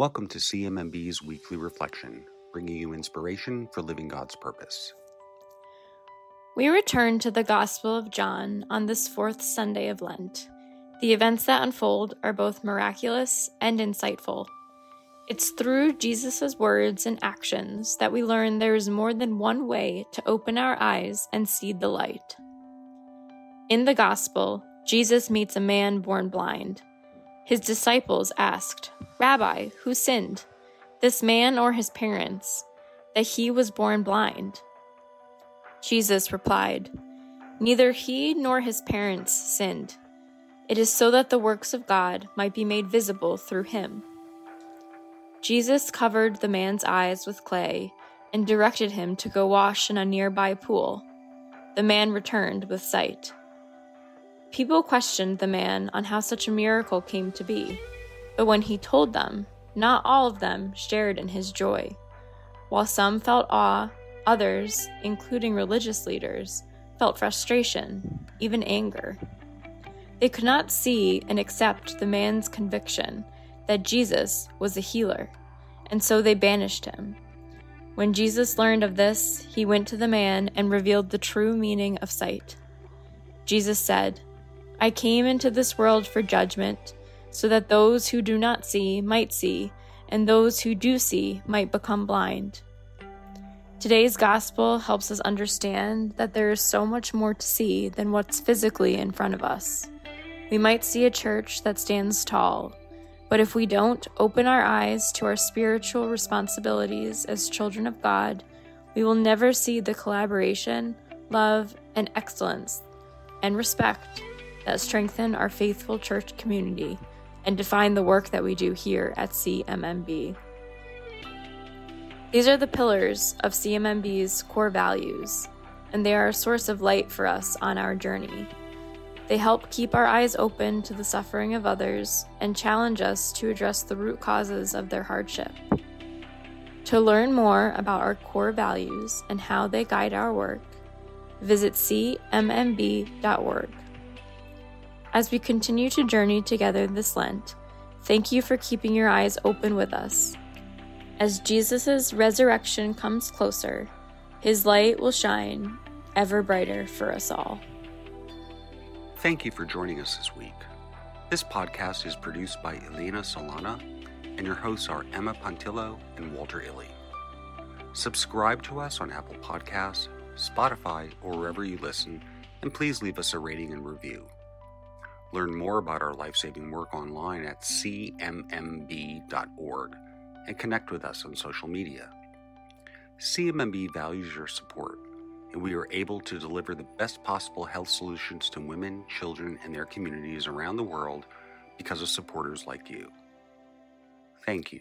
Welcome to CMMB's weekly reflection, bringing you inspiration for living God's purpose. We return to the Gospel of John on this fourth Sunday of Lent. The events that unfold are both miraculous and insightful. It's through Jesus' words and actions that we learn there is more than one way to open our eyes and see the light. In the Gospel, Jesus meets a man born blind. His disciples asked, Rabbi, who sinned, this man or his parents, that he was born blind? Jesus replied, Neither he nor his parents sinned. It is so that the works of God might be made visible through him. Jesus covered the man's eyes with clay and directed him to go wash in a nearby pool. The man returned with sight. People questioned the man on how such a miracle came to be, but when he told them, not all of them shared in his joy. While some felt awe, others, including religious leaders, felt frustration, even anger. They could not see and accept the man's conviction that Jesus was a healer, and so they banished him. When Jesus learned of this, he went to the man and revealed the true meaning of sight. Jesus said, I came into this world for judgment, so that those who do not see might see, and those who do see might become blind. Today's gospel helps us understand that there is so much more to see than what's physically in front of us. We might see a church that stands tall, but if we don't open our eyes to our spiritual responsibilities as children of God, we will never see the collaboration, love, and excellence and respect that strengthen our faithful church community and define the work that we do here at CMMB. These are the pillars of CMMB's core values, and they are a source of light for us on our journey. They help keep our eyes open to the suffering of others and challenge us to address the root causes of their hardship. To learn more about our core values and how they guide our work, visit cmmb.org. As we continue to journey together this Lent, thank you for keeping your eyes open with us. As Jesus' resurrection comes closer, his light will shine ever brighter for us all. Thank you for joining us this week. This podcast is produced by Elena Solana, and your hosts are Emma Pontillo and Walter Illy. Subscribe to us on Apple Podcasts, Spotify, or wherever you listen, and please leave us a rating and review. Learn more about our life saving work online at cmmb.org and connect with us on social media. CMMB values your support, and we are able to deliver the best possible health solutions to women, children, and their communities around the world because of supporters like you. Thank you.